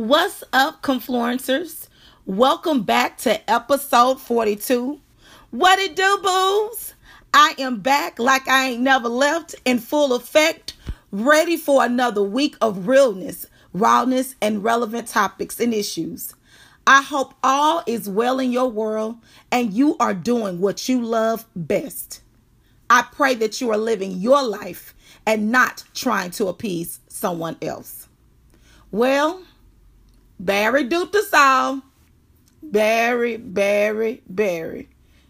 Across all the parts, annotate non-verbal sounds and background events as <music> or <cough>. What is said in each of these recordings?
What's up, Confluencers? Welcome back to episode 42. What it do, boos? I am back like I ain't never left in full effect, ready for another week of realness, rawness, and relevant topics and issues. I hope all is well in your world and you are doing what you love best. I pray that you are living your life and not trying to appease someone else. Well, Barry Dutasol. Barry, Barry, Barry.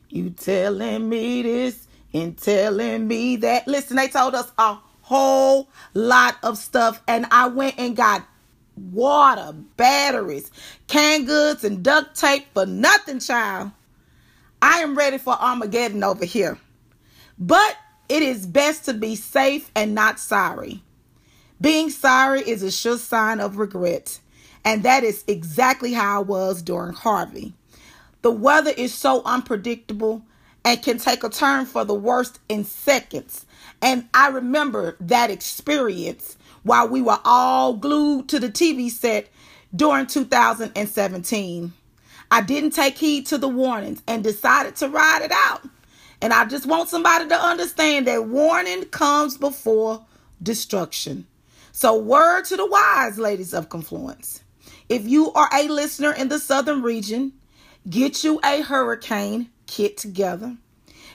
You telling me this and telling me that. Listen, they told us a whole lot of stuff, and I went and got water, batteries, canned goods, and duct tape for nothing, child. I am ready for Armageddon over here. But it is best to be safe and not sorry. Being sorry is a sure sign of regret. And that is exactly how I was during Harvey. The weather is so unpredictable and can take a turn for the worst in seconds. And I remember that experience while we were all glued to the TV set during 2017. I didn't take heed to the warnings and decided to ride it out. And I just want somebody to understand that warning comes before destruction. So, word to the wise, ladies of Confluence. If you are a listener in the southern region, get you a hurricane kit together.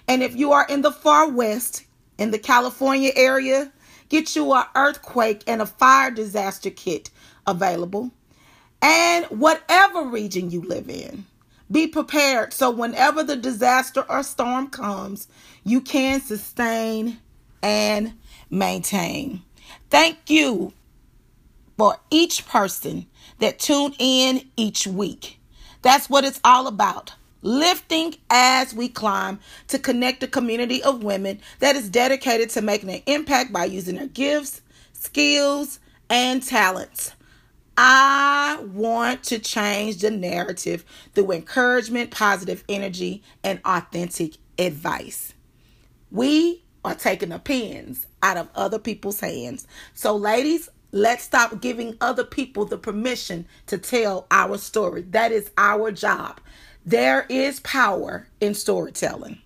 And if you are in the far west, in the California area, get you an earthquake and a fire disaster kit available. And whatever region you live in, be prepared so whenever the disaster or storm comes, you can sustain and maintain. Thank you for each person that tune in each week. That's what it's all about. Lifting as we climb to connect a community of women that is dedicated to making an impact by using their gifts, skills, and talents. I want to change the narrative through encouragement, positive energy, and authentic advice. We are taking the pens out of other people's hands. So, ladies, Let's stop giving other people the permission to tell our story. That is our job. There is power in storytelling.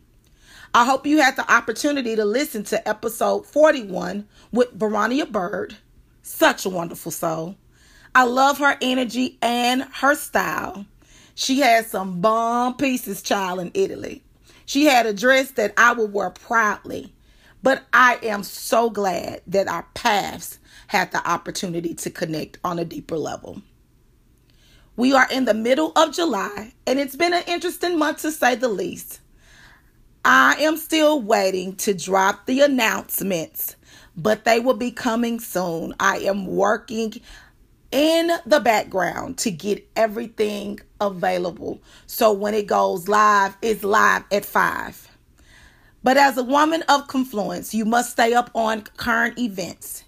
I hope you had the opportunity to listen to episode 41 with Verania Bird. Such a wonderful soul. I love her energy and her style. She has some bomb pieces, child, in Italy. She had a dress that I would wear proudly. But I am so glad that our paths had the opportunity to connect on a deeper level. We are in the middle of July, and it's been an interesting month to say the least. I am still waiting to drop the announcements, but they will be coming soon. I am working in the background to get everything available. So when it goes live, it's live at 5. But as a woman of confluence, you must stay up on current events.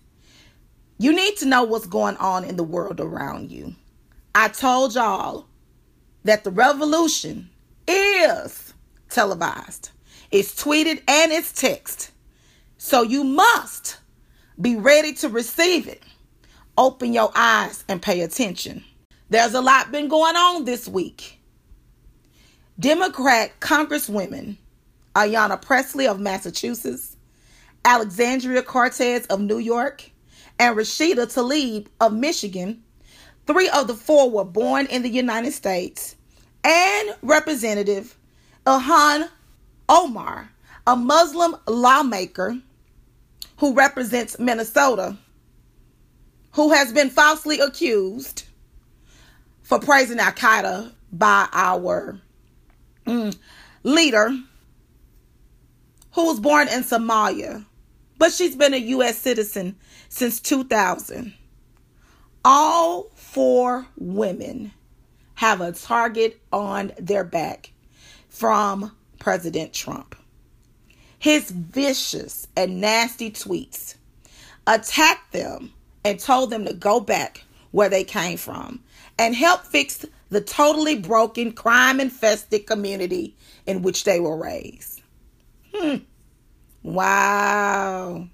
You need to know what's going on in the world around you. I told y'all that the revolution is televised. It's tweeted and it's text. So you must be ready to receive it. Open your eyes and pay attention. There's a lot been going on this week. Democrat Congresswomen Ayanna Pressley of Massachusetts, Alexandria Cortez of New York, and Rashida Tlaib of Michigan. Three of the four were born in the United States. And Representative Ilhan Omar, a Muslim lawmaker who represents Minnesota, who has been falsely accused for praising Al Qaeda by our mm, leader, who was born in Somalia, but she's been a U.S. citizen since 2000. All four women have a target on their back from President Trump. His vicious and nasty tweets attacked them and told them to go back where they came from and help fix the totally broken, crime infested community in which they were raised. Hmm. Wow.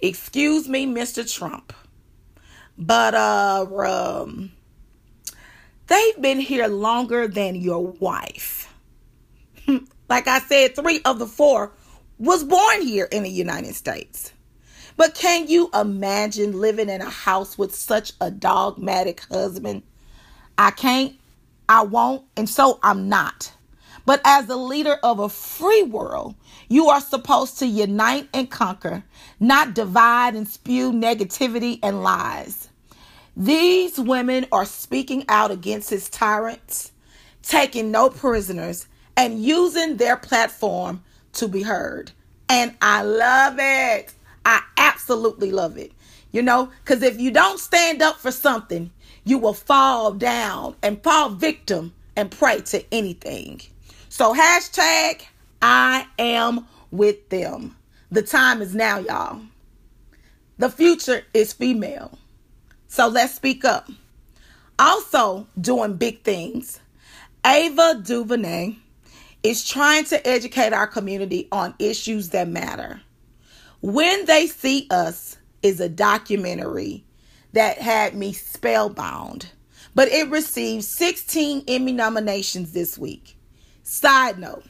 Excuse me, Mr. Trump. But uh um they've been here longer than your wife. <laughs> like I said, three of the four was born here in the United States. But can you imagine living in a house with such a dogmatic husband? I can't, I won't, and so I'm not. But as the leader of a free world, you are supposed to unite and conquer, not divide and spew negativity and lies. These women are speaking out against his tyrants, taking no prisoners, and using their platform to be heard. And I love it. I absolutely love it. You know, because if you don't stand up for something, you will fall down and fall victim and pray to anything. So, hashtag I am with them. The time is now, y'all. The future is female. So, let's speak up. Also, doing big things. Ava DuVernay is trying to educate our community on issues that matter. When They See Us is a documentary that had me spellbound, but it received 16 Emmy nominations this week. Side note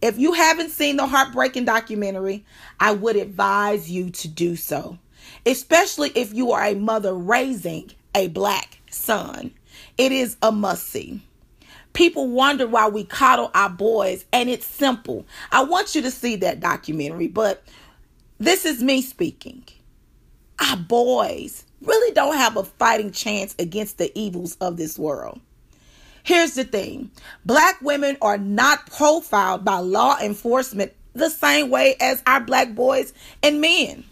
if you haven't seen the heartbreaking documentary, I would advise you to do so, especially if you are a mother raising a black son. It is a must see. People wonder why we coddle our boys, and it's simple. I want you to see that documentary, but this is me speaking. Our boys really don't have a fighting chance against the evils of this world. Here's the thing black women are not profiled by law enforcement the same way as our black boys and men.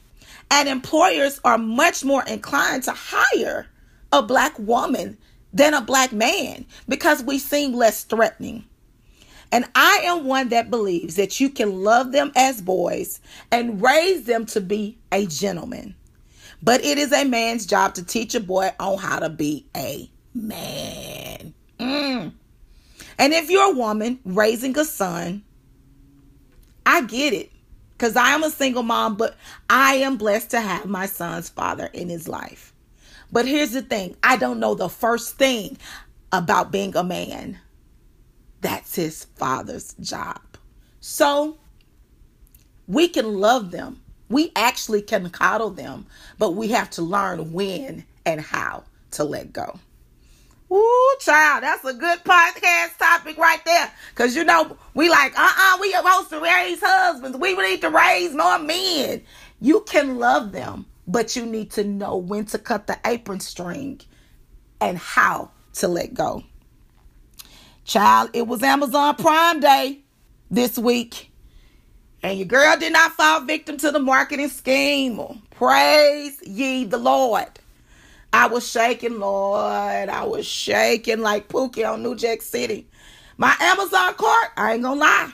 And employers are much more inclined to hire a black woman than a black man because we seem less threatening. And I am one that believes that you can love them as boys and raise them to be a gentleman. But it is a man's job to teach a boy on how to be a man. Mm. And if you're a woman raising a son, I get it. Because I am a single mom, but I am blessed to have my son's father in his life. But here's the thing I don't know the first thing about being a man. That's his father's job. So we can love them. We actually can coddle them, but we have to learn when and how to let go. Ooh, child, that's a good podcast topic right there. Cause you know, we like, uh-uh, we are supposed to raise husbands. We need to raise more men. You can love them, but you need to know when to cut the apron string and how to let go. Child, it was Amazon Prime Day this week. And your girl did not fall victim to the marketing scheme. Praise ye the Lord. I was shaking, Lord. I was shaking like Pookie on New Jack City. My Amazon cart, I ain't gonna lie.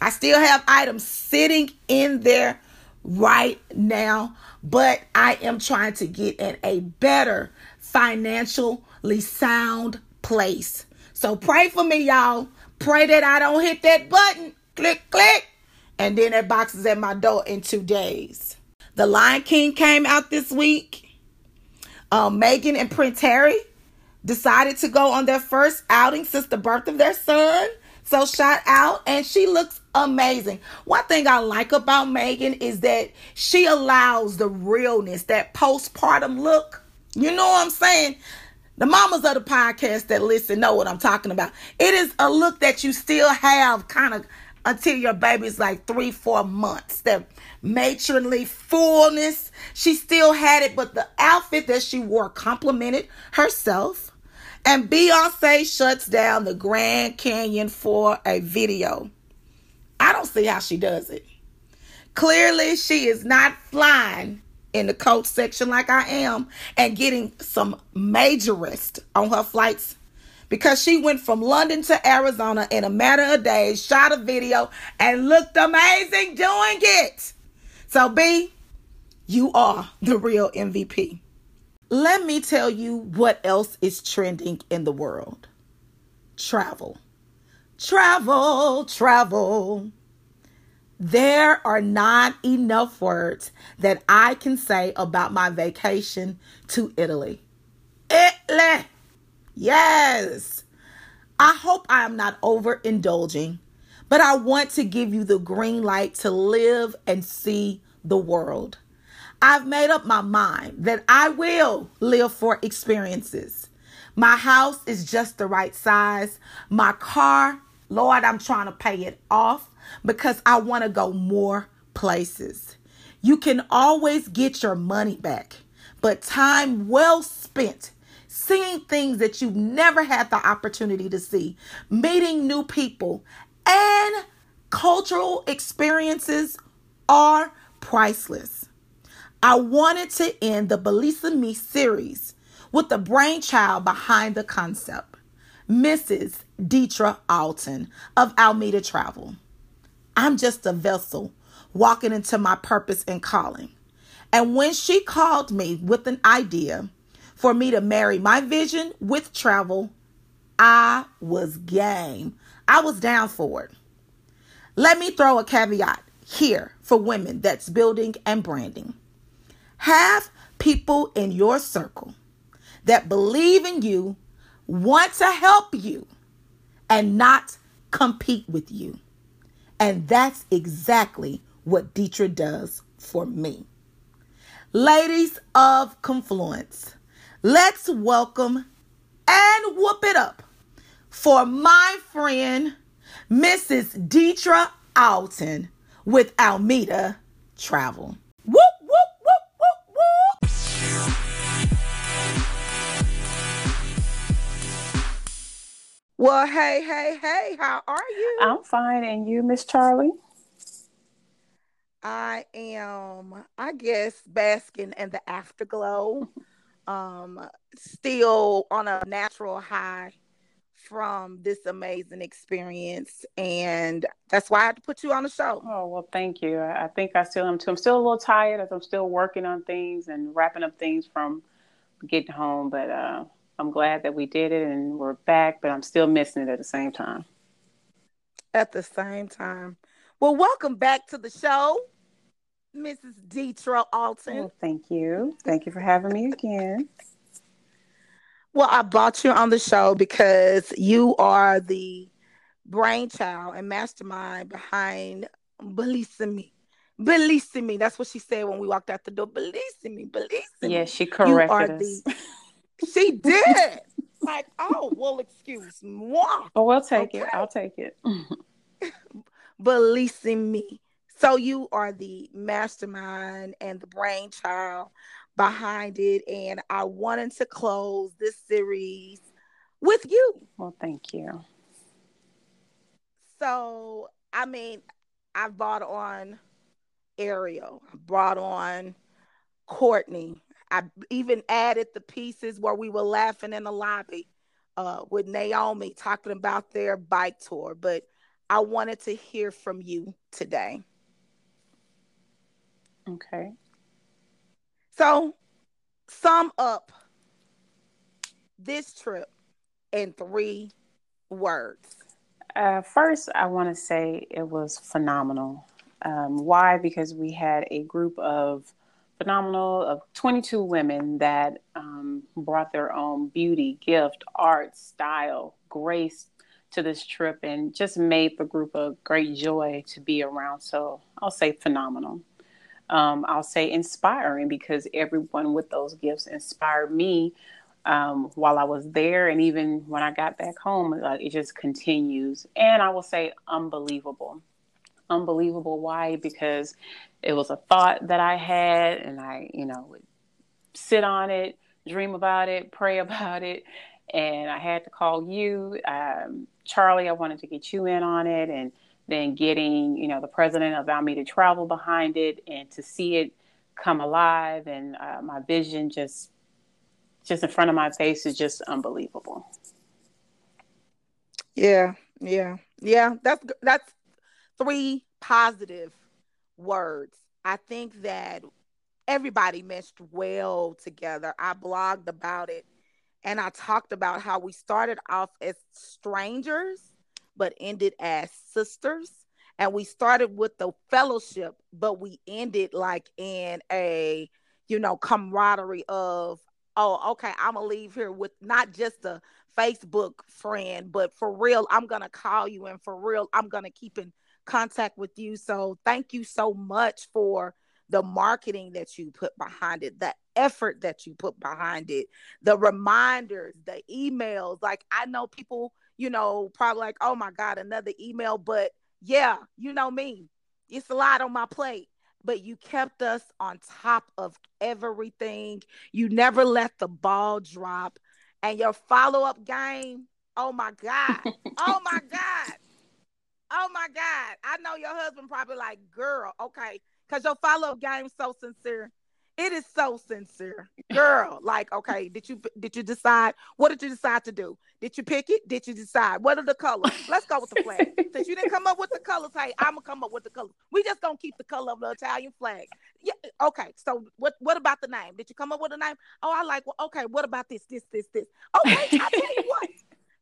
I still have items sitting in there right now, but I am trying to get in a better financially sound place. So pray for me, y'all. Pray that I don't hit that button. Click, click. And then that box is at my door in two days. The Lion King came out this week. Um, Meghan and Prince Harry decided to go on their first outing since the birth of their son. So shout out, and she looks amazing. One thing I like about Megan is that she allows the realness, that postpartum look. You know what I'm saying? The mamas of the podcast that listen know what I'm talking about. It is a look that you still have kind of until your baby's like three, four months. That matronly fullness. She still had it, but the outfit that she wore complimented herself. And Beyonce shuts down the Grand Canyon for a video. I don't see how she does it. Clearly, she is not flying in the coach section like I am and getting some major rest on her flights because she went from London to Arizona in a matter of days, shot a video, and looked amazing doing it. So, B, you are the real MVP. Let me tell you what else is trending in the world travel. Travel, travel. There are not enough words that I can say about my vacation to Italy. Italy. Yes. I hope I am not overindulging, but I want to give you the green light to live and see the world. I've made up my mind that I will live for experiences. My house is just the right size. My car, Lord, I'm trying to pay it off because I want to go more places. You can always get your money back, but time well spent seeing things that you've never had the opportunity to see, meeting new people, and cultural experiences are priceless. I wanted to end the Bellissimi series with the brainchild behind the concept, Mrs. Deetra Alton of Allow Me to Travel. I'm just a vessel walking into my purpose and calling. And when she called me with an idea for me to marry my vision with travel, I was game. I was down for it. Let me throw a caveat here for women that's building and branding. Have people in your circle that believe in you, want to help you, and not compete with you. And that's exactly what Dietra does for me. Ladies of Confluence, let's welcome and whoop it up for my friend, Mrs. Dietra Alton with Allow Me to Travel. Whoop. Well, hey, hey, hey, how are you? I'm fine. And you, Miss Charlie? I am, I guess, basking in the afterglow. <laughs> um, still on a natural high from this amazing experience. And that's why I had to put you on the show. Oh, well, thank you. I think I still am too. I'm still a little tired as I'm still working on things and wrapping up things from getting home. But uh, I'm glad that we did it and we're back, but I'm still missing it at the same time. At the same time. Well, welcome back to the show. Mrs. Deetra Alton. Well, thank you. Thank you for having me again. Well, I brought you on the show because you are the brainchild and mastermind behind Bellissimi. Bellissimi. That's what she said when we walked out the door. Bellissimi. Bellissimi. Yes, she corrected us. The... <laughs> she did. like, oh, well, excuse me. Oh, we'll take okay. it. I'll take it. <laughs> Bellissimi. So you are the mastermind and the brainchild behind it. And I wanted to close this series with you. Well, thank you. So, I mean, I brought on Ariel, I brought on Courtney. I even added the pieces where we were laughing in the lobby uh, with Naomi talking about their bike tour. But I wanted to hear from you today. Okay. So, sum up this trip in three words. Uh, first, I want to say it was phenomenal. Um, why? Because we had a group of phenomenal of 22 women that um, brought their own beauty, gift, art, style, grace to this trip and just made the group a great joy to be around. So I'll say phenomenal um, I'll say inspiring because everyone with those gifts inspired me um, while I was there, and even when I got back home, uh, it just continues. And I will say unbelievable. Unbelievable. Why? Because it was a thought that I had, and I, you know, would sit on it, dream about it, pray <laughs> about it, and I had to call you, um, Charlie. I wanted to get you in on it, and then getting you know the president allowed me to Travel behind it and to see it come alive and uh, my vision just just in front of my face is just unbelievable. Yeah, yeah, yeah. That's that's three positive words. I think that everybody meshed well together. I blogged about it and I talked about how we started off as strangers but ended as sisters. And we started with the fellowship, but we ended like in a, you know, camaraderie of, oh, okay, I'm gonna leave here with not just a Facebook friend, but for real, I'm gonna call you and for real, I'm gonna keep in contact with you. So thank you so much for the marketing that you put behind it, the effort that you put behind it, the reminders, the emails. Like I know people, you know, probably like, oh my God, another email. But yeah, you know me. It's a lot on my plate. But you kept us on top of everything. You never let the ball drop. And your follow-up game, oh my God. <laughs> oh my God. Oh my God. I know your husband probably like, girl, okay because your follow up game so sincere. It is so sincere, girl. like, okay, did you did you decide? What did you decide to do? Did you pick it? Did you decide? What are the colors? Let's go with the flag. <laughs> Since you didn't come up with the colors, hey, I'm gonna come up with the colors. We just gonna keep the color of the Italian flag. Yeah. Okay. So what what about the name? Did you come up with a name? Oh, I like. Well, okay. What about this? This this this. Okay. I tell you what. <laughs>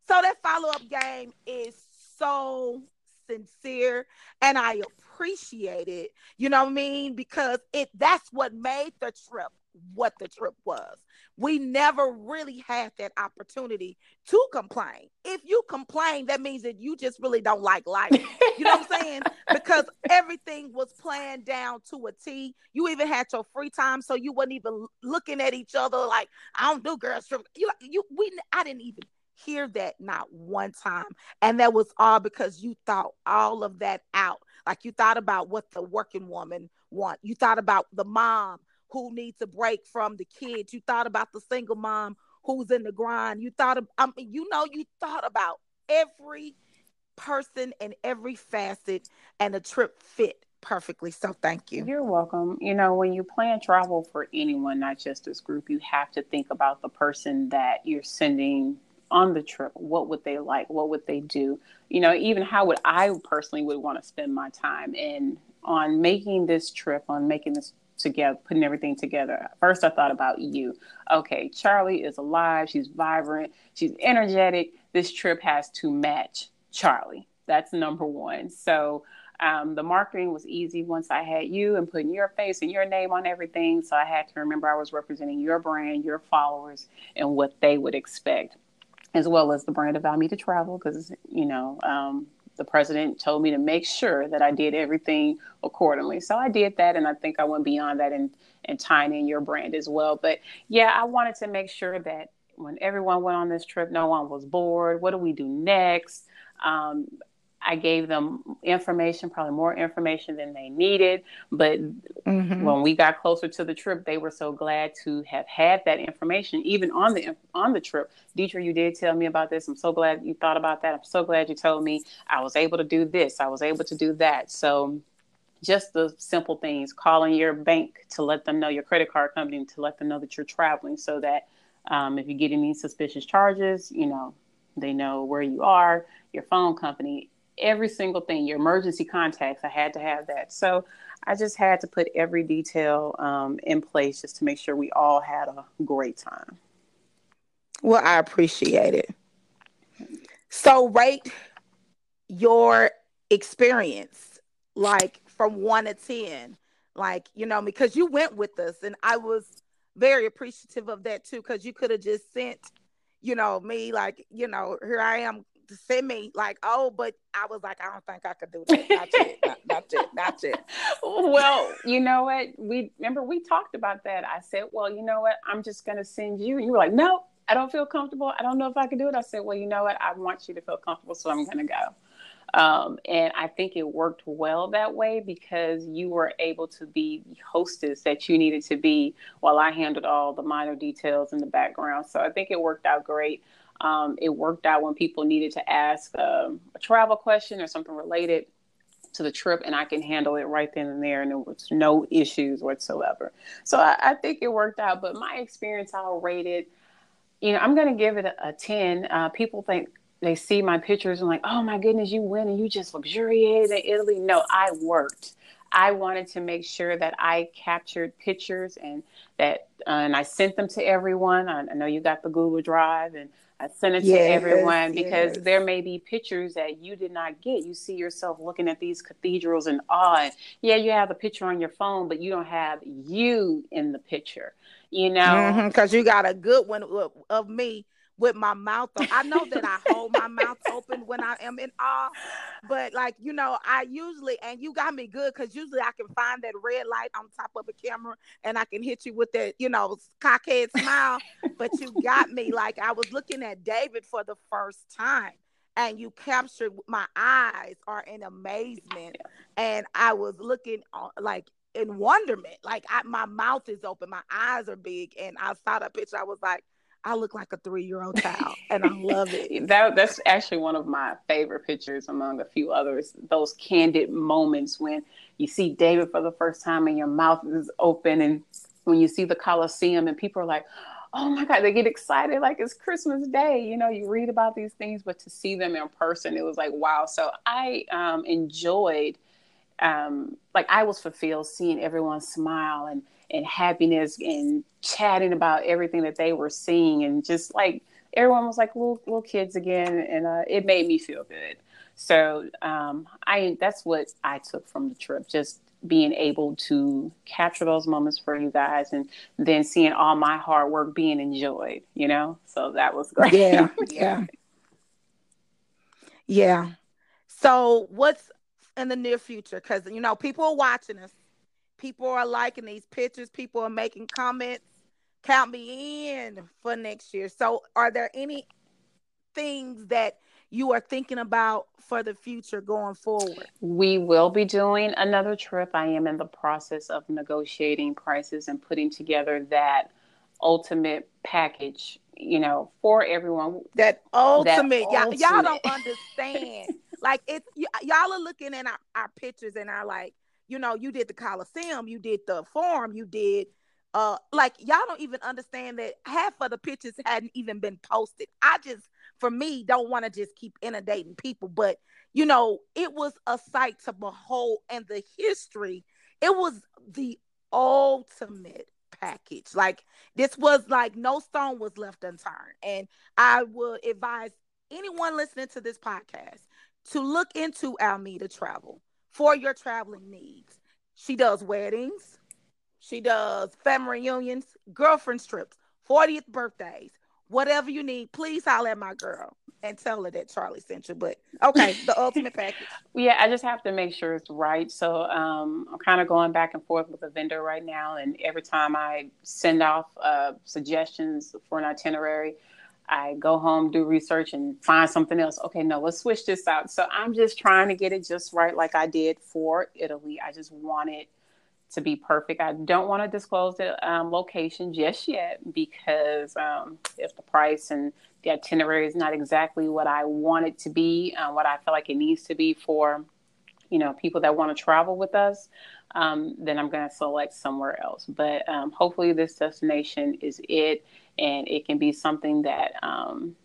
So that follow up game is so sincere and I appreciate it. You know what I mean? Because it that's what made the trip what the trip was. We never really had that opportunity to complain. If you complain, that means that you just really don't like life. You know what I'm saying? <laughs> Because everything was planned down to a T. You even had your free time, so you wasn't even looking at each other like I don't do girls trip. You you we I didn't even hear that not one time. And that was all because you thought all of that out. Like you thought about what the working woman want. You thought about the mom who needs a break from the kids. You thought about the single mom who's in the grind. You thought of, I mean, you know, you thought about every person and every facet and the trip fit perfectly. So thank you. You're welcome. You know, when you plan travel for anyone, not just this group, you have to think about the person that you're sending on the trip what would they like? What would they do? You know even how would i personally would want to spend my time and on making this trip on making this together putting everything together. First i thought about you. Okay charlie is alive she's vibrant she's energetic. This trip has to match charlie. That's number one. So um, the marketing was easy once I had you and putting your face and your name on everything. So I had to remember I was representing your brand, your followers, and what they would expect as well as the brand Allow Me to Travel, because, you know, um, the president told me to make sure that I did everything accordingly. So I did that, and I think I went beyond that and, and tying in your brand as well. But yeah, I wanted to make sure that when everyone went on this trip, no one was bored. What do we do next? Um, I gave them information, probably more information than they needed. But mm-hmm. when we got closer to the trip, they were so glad to have had that information, even on the on the trip. Deidre, you did tell me about this. I'm so glad you thought about that. I'm so glad you told me I was able to do this. I was able to do that. So just the simple things, calling your bank to let them know your credit card company to let them know that you're traveling, so that um, if you get any suspicious charges, you know they know where you are. Your phone company every single thing, your emergency contacts, I had to have that. So I just had to put every detail um, in place just to make sure we all had a great time. Well, I appreciate it. So, rate your experience like from one to 10. Like, you know, because you went with us, and I was very appreciative of that too, because you could have just sent, you know, me, like, you know, here I am send me like, oh, but I was like, I don't think I could do that. Not yet. Not, not yet. Not yet. <laughs> well, you know what? We remember we talked about that. I said, well, you know what? I'm just gonna send you. And you were like, no, I don't feel comfortable. I don't know if I can do it. I said, well, you know what? I want you to feel comfortable, so I'm gonna go. Um, and I think it worked well that way because you were able to be the hostess that you needed to be while I handled all the minor details in the background. So I think it worked out great. Um, it worked out when people needed to ask um, a travel question or something related to the trip, and I can handle it right then and there, and there was no issues whatsoever. So I, I think it worked out. But my experience, I'll rate it. You know, I'm going to give it a, a 10. Uh, people think they see my pictures and like, oh my goodness, you went and you just luxuriated in Italy. No, I worked. I wanted to make sure that I captured pictures and that, uh, and I sent them to everyone. I, I, know you got the Google Drive and I sent it yes, to everyone because yes. there may be pictures that you did not get. You see yourself looking at these cathedrals in awe. And yeah, you have a picture on your phone, but you don't have you in the picture, you know? Because mm-hmm, you got a good one of me with my mouth open. I know that I hold my <laughs> mouth open when I am in awe, but like you know, I usually and you got me good because usually I can find that red light on top of a camera and I can hit you with that you know cockhead smile. but you got me <laughs> like I was looking at David for the first time. And you captured my eyes are in amazement, and I was looking like in wonderment. Like I, my mouth is open, my eyes are big, and I saw that picture. I was like, I look like a three year old child, and I love <laughs> it. that that's actually one of my favorite pictures, among a few others. Those candid moments when you see David for the first time, and your mouth is open, and when you see the Colosseum, and people are like, "Oh my God!" They get excited like it's Christmas Day. You know, you read about these things, but to see them in person, it was like wow. So I um, enjoyed, um, like I was fulfilled seeing everyone smile and and happiness and chatting about everything that they were seeing and just like everyone was like little little kids again and uh, it made me feel good. So um, i that's what i took from the trip just being able to capture those moments for you guys and then seeing all my hard work being enjoyed you know? So that was great. Yeah <laughs> yeah. Yeah. So what's in the near future? Because you know people are watching us People are liking these pictures. People are making comments. Count me in for next year. So, are there any things that you are thinking about for the future going forward? We will be doing another trip. I am in the process of negotiating prices and putting together that ultimate package, you know, for everyone. That ultimate, that y'all, y'all don't <laughs> understand. like it's y- y'all are looking at our, our pictures and are like, you know, you did the Coliseum, you did the Forum, you did uh like y'all don't even understand that half of the pictures hadn't even been posted. I just for me don't want to just keep inundating people, but you know, it was a sight to behold and the history, it was the ultimate package. Like this was like no stone was left unturned. And I would advise anyone listening to this podcast to look into Allow Me to Travel for your traveling needs. She does weddings, she does family reunions, girlfriend trips, 40th birthdays, whatever you need. Please holler at my girl and tell her that Charlie sent you. But okay, <laughs> the ultimate package. Yeah, I just have to make sure it's right. So um, I'm kind of going back and forth with a vendor right now, and every time I send off uh, suggestions for an itinerary, I go home, do research, and find something else. Okay, no, let's switch this out. So I'm just trying to get it just right, like I did for Italy. I just want it to be perfect. I don't want to disclose the um, location just yet because um, if the price and the itinerary is not exactly what I want it to be, uh, what I feel like it needs to be for, you know, people that want to travel with us, um, then I'm going to select somewhere else. But um, hopefully, this destination is it and it can be something that um,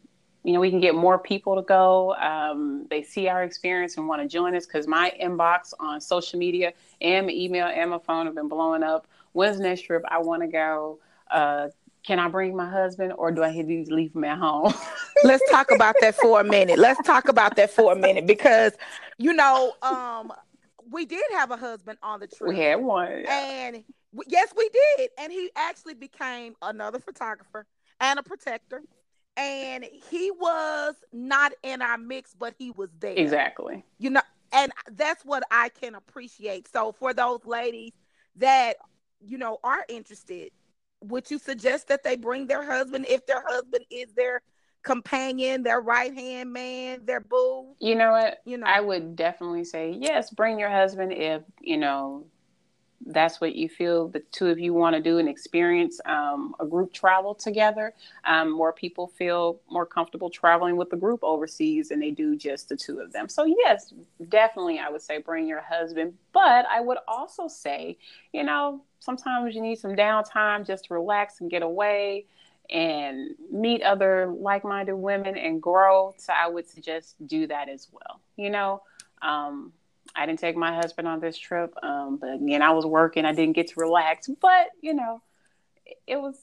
you know we can get more people to go um, they see our experience and want to join us because my inbox on social media and my email and my phone have been blowing up when's next trip i want to go uh, can I bring my husband or do I need to leave him at home? <laughs> Let's talk about that for a minute. Let's talk about that for a minute because you know, um, we did have a husband on the trip. We had one. And Yes, we did. And he actually became another photographer and a protector. And he was not in our mix, but he was there. Exactly. You know, and that's what I can appreciate. So for those ladies that, you know, are interested, would you suggest that they bring their husband if their husband is their companion, their right hand man, their boo? You know what? You know, I would definitely say yes. Bring your husband if you know that's what you feel the two of you want to do and experience um, a group travel together. Um, more people feel more comfortable traveling with the group overseas than they do just the two of them. So, yes, definitely, I would say bring your husband. But I would also say, you know, sometimes you need some downtime just to relax and get away and meet other like-minded women and grow. So I would suggest do that as well. You know, um, I didn't take my husband on this trip, um, but again, I was working. I didn't get to relax, but you know, it, was.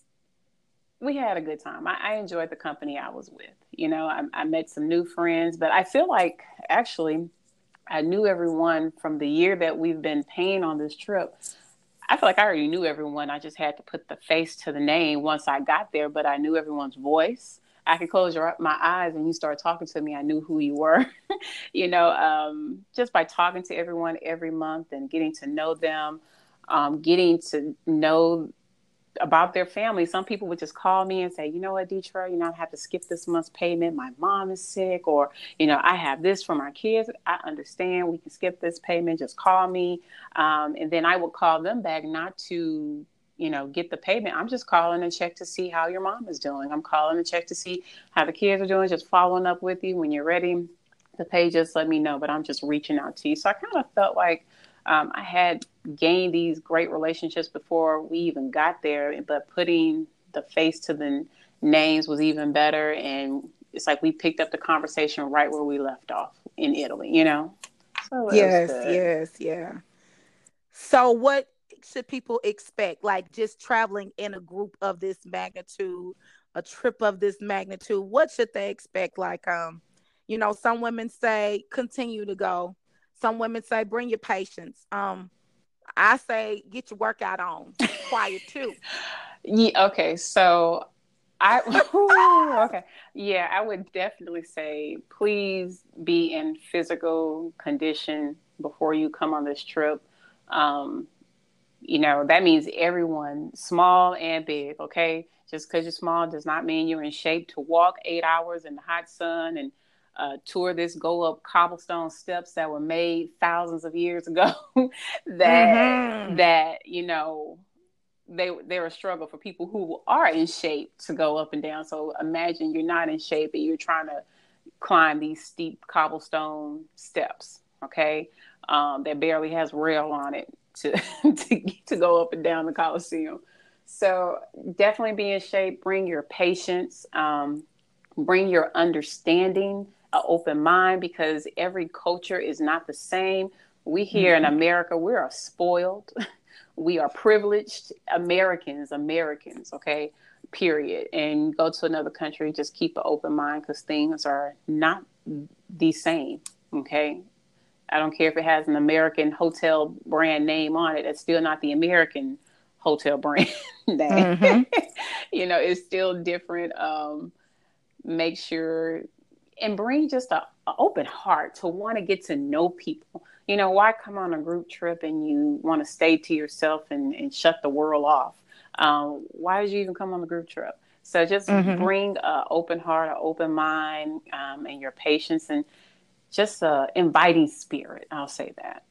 We had a good time. I, I, enjoyed the company I was with. You know, I, I met some new friends, but I feel like actually, I knew everyone from the year that we've been paying on this trip. I feel like I already knew everyone. I just had to put the face to the name once I got there, but I knew everyone's voice. I could close your, my eyes and you start talking to me. I knew who you were, <laughs> you know, um, just by talking to everyone every month and getting to know them, um, getting to know about their family. Some people would just call me and say, you know what, Detroit, you know, I have to skip this month's payment. My mom is sick, or, you know, I have this for my kids. I understand we can skip this payment. Just call me. Um, and then I would call them back not to, you know, get the payment. I'm just calling and check to see how your mom is doing. I'm calling to check to see how the kids are doing, just following up with you when you're ready to pay, just let me know. But I'm just reaching out to you. So I kind of felt like um, I had gained these great relationships before we even got there, but putting the face to the names was even better. And it's like we picked up the conversation right where we left off in Italy, you know? So yes, yes, yeah. So, what should people expect? Like just traveling in a group of this magnitude, a trip of this magnitude, what should they expect? Like, um, you know, some women say continue to go some women say bring your patience. Um, I say get your workout on. <laughs> Quiet too. Yeah. Okay. So I <laughs> okay. Yeah, I would definitely say please be in physical condition before you come on this trip. Um, you know, that means everyone, small and big, okay? Just because you're small does not mean you're in shape to walk eight hours in the hot sun and uh, tour this go up cobblestone steps that were made thousands of years ago <laughs> that mm-hmm. that you know they they're a struggle for people who are in shape to go up and down. So imagine you're not in shape and you're trying to climb these steep cobblestone steps okay? Um, that barely has rail on it to <laughs> to to go up and down the coliseum. So definitely be in shape. Bring your patience. Um, bring your understanding an open mind because every culture is not the same. We here mm-hmm. in America, we are spoiled. <laughs> we are privileged Americans, Americans, okay? Period. And go to another country, just keep an open mind because things are not the same, okay? I don't care if it has an American hotel brand name on it, it's still not the American hotel <laughs> brand name. Mm-hmm. <laughs> you know, it's still different. Um, make sure and bring just a, a open heart to want to get to know people. You know, why come on a group trip and you want to stay to yourself and, and shut the world off? Um, why did you even come on a group trip? So just mm-hmm. bring an open heart, an open mind, um, and your patience, and just a inviting spirit. I'll say that.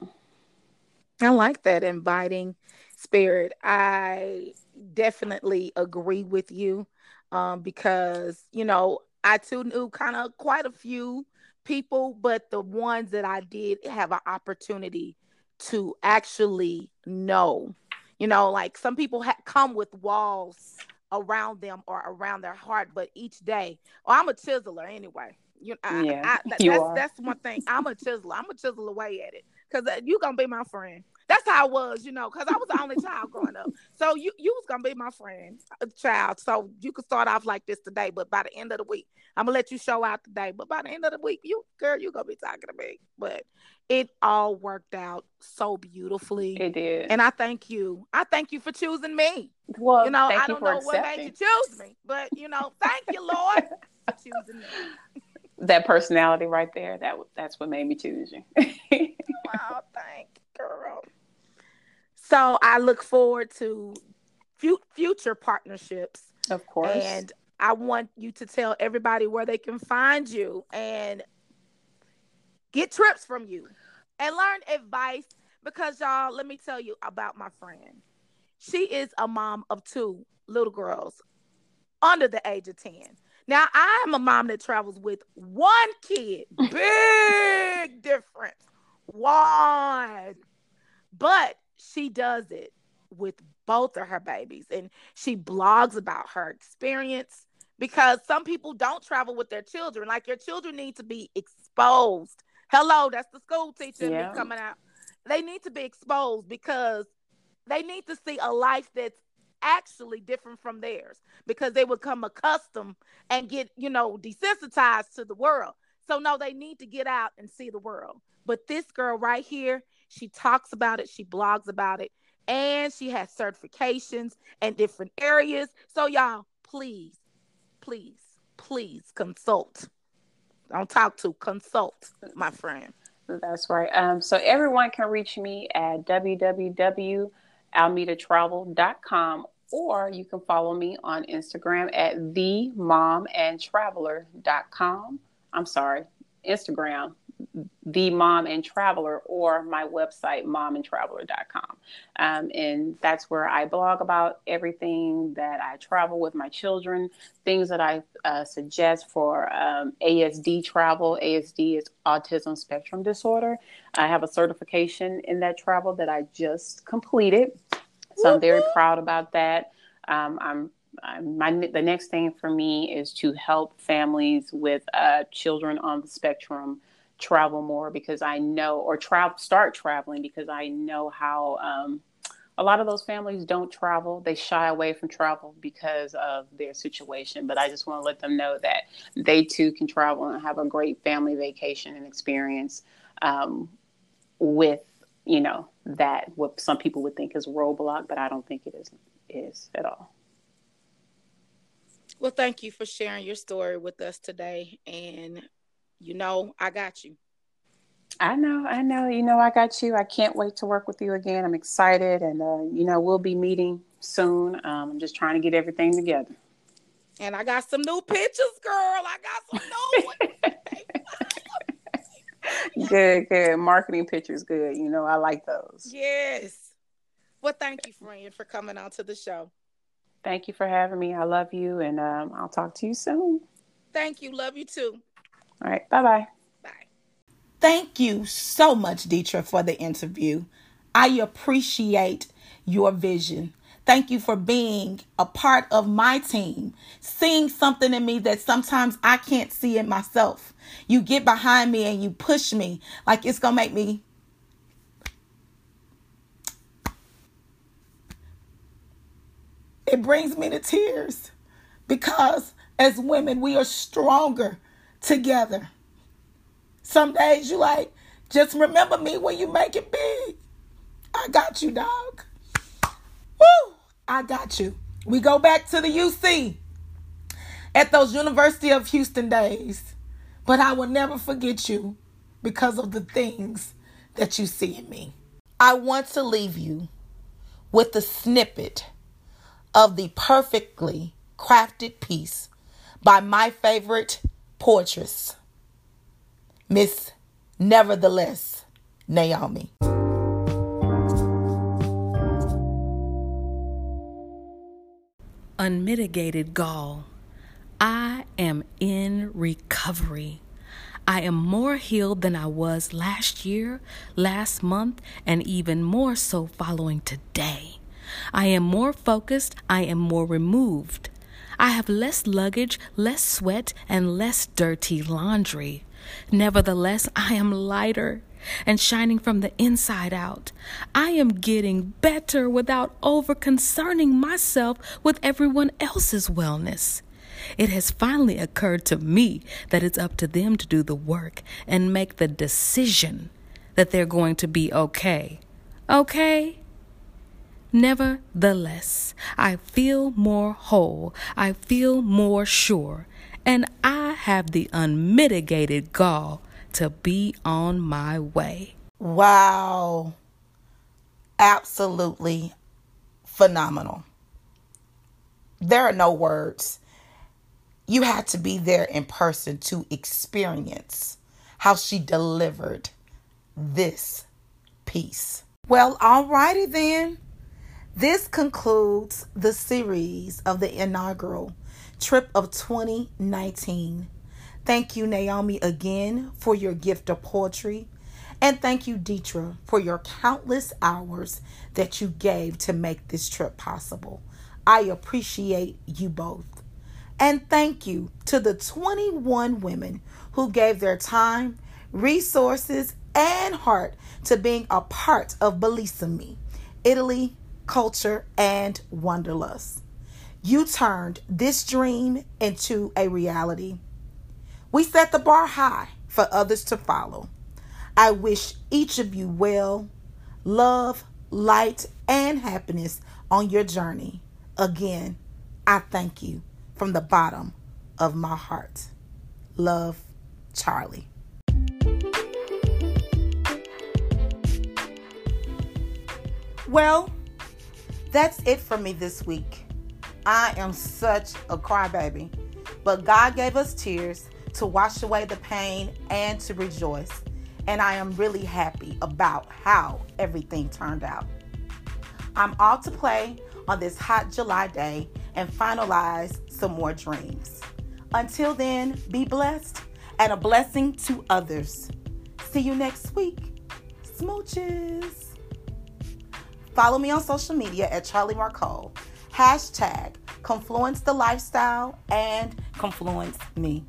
I like that inviting spirit. I definitely agree with you um, because you know I too knew kind of quite a few people, but the ones that I did have an opportunity to actually know, you know, like some people ha- come with walls around them or around their heart, but each day, well, I'm a chiseler anyway. You, I, yeah, I, I, you that's, are. that's one thing. I'm a chiseler. I'm a chisel away at it because uh, you gonna be my friend. That's how I was, you know, because I was the only child growing up. So you you was gonna be my friend, a child. So you could start off like this today, but by the end of the week, I'm gonna let you show out today. But by the end of the week, you girl, you gonna be talking to me. But it all worked out so beautifully. It did. And I thank you. I thank you for choosing me. Well, you know, I don't know accepting. what made you choose me, but you know, thank you, Lord, for choosing me. <laughs> That personality right there, that that's what made me choose you. wow, <laughs> oh, thank you, girl. So I look forward to f- future partnerships. Of course. And I want you to tell everybody where they can find you and get trips from you and learn advice because y'all, let me tell you about my friend. She is a mom of two little girls under the age of 10. Now, I'm a mom that travels with one kid. <laughs> Big difference. One. But she does it with both of her babies and she blogs about her experience because some people don't travel with their children. Like your children need to be exposed. Hello, that's the school teacher yeah. coming out. They need to be exposed because they need to see a life that's actually different from theirs because they become accustomed and get, you know, desensitized to the world. So no, they need to get out and see the world. But this girl right here, she talks about it, she blogs about it, and she has certifications in different areas. So y'all, please, please, please consult. Don't talk to, consult, my friend. That's right. Um, so everyone can reach me at www.allowmetotravel.com or you can follow me on Instagram at themomandtraveler.com. I'm sorry, Instagram, the mom and traveler or my website momandtraveler.com um, and that's where i blog about everything that i travel with my children things that i uh, suggest for um, asd travel. Asd is autism spectrum disorder. I have a certification in that travel that i just completed. So i'm very proud about that. Um, i'm my the next thing for me is to help families with uh, children on the spectrum travel more because I know, or travel, start traveling because I know how um, a lot of those families don't travel. They shy away from travel because of their situation. But I just want to let them know that they too can travel and have a great family vacation and experience um, with, you know, that what some people would think is roadblock, but I don't think it is is at all. Well, thank you for sharing your story with us today. And you know, I got you. I know, I know. You know, I got you. I can't wait to work with you again. I'm excited, and uh, you know, we'll be meeting soon. Um, I'm just trying to get everything together. And I got some new pictures, girl. I got some new. <laughs> good, good. Marketing pictures, good. You know, I like those. Yes. Well, thank you, friend, for coming on to the show. Thank you for having me. I love you, and um, I'll talk to you soon. Thank you. Love you too. All right. Bye bye. Bye. Thank you so much, Deetra, for the interview. I appreciate your vision. Thank you for being a part of my team, seeing something in me that sometimes I can't see in myself. You get behind me and you push me like it's going to make me. It brings me to tears because as women, we are stronger together. Some days you like, just remember me when you make it big. I got you, dog. Woo! I got you. We go back to the UC at those University of Houston days. But I will never forget you because of the things that you see in me. I want to leave you with a snippet of the perfectly crafted piece by my favorite portress, Miss Nevertheless Naomi. Unmitigated gall. I am in recovery. I am more healed than I was last year, last month, and even more so following today. I am more focused. I am more removed. I have less luggage, less sweat, and less dirty laundry. Nevertheless, I am lighter and shining from the inside out. I am getting better without over concerning myself with everyone else's wellness. It has finally occurred to me that it's up to them to do the work and make the decision that they're going to be okay. Okay? Nevertheless, I feel more whole, I feel more sure, and I have the unmitigated gall to be on my way. Wow. Absolutely phenomenal. There are no words. You had to be there in person to experience how she delivered this piece. Well, alrighty then. This concludes the series of the inaugural trip of 2019. Thank you, Naomi, again for your gift of poetry And thank you, Deetra, for your countless hours that you gave to make this trip possible. I appreciate you both. And thank you to the 21 women who gave their time, resources, and heart to being a part of Bellissimi, Italy, culture, and wanderlust. You turned this dream into a reality. We set the bar high for others to follow. I wish each of you well, love, light, and happiness on your journey. Again, I thank you from the bottom of my heart. Love, Charlie. Well, that's it for me this week. I am such a crybaby, but God gave us tears to wash away the pain and to rejoice. And I am really happy about how everything turned out. I'm all to play on this hot July day and finalize some more dreams. Until then, be blessed and a blessing to others. See you next week. Smooches. Follow me on social media at Charlie Marcole. Hashtag Confluence the Lifestyle and Confluence Me.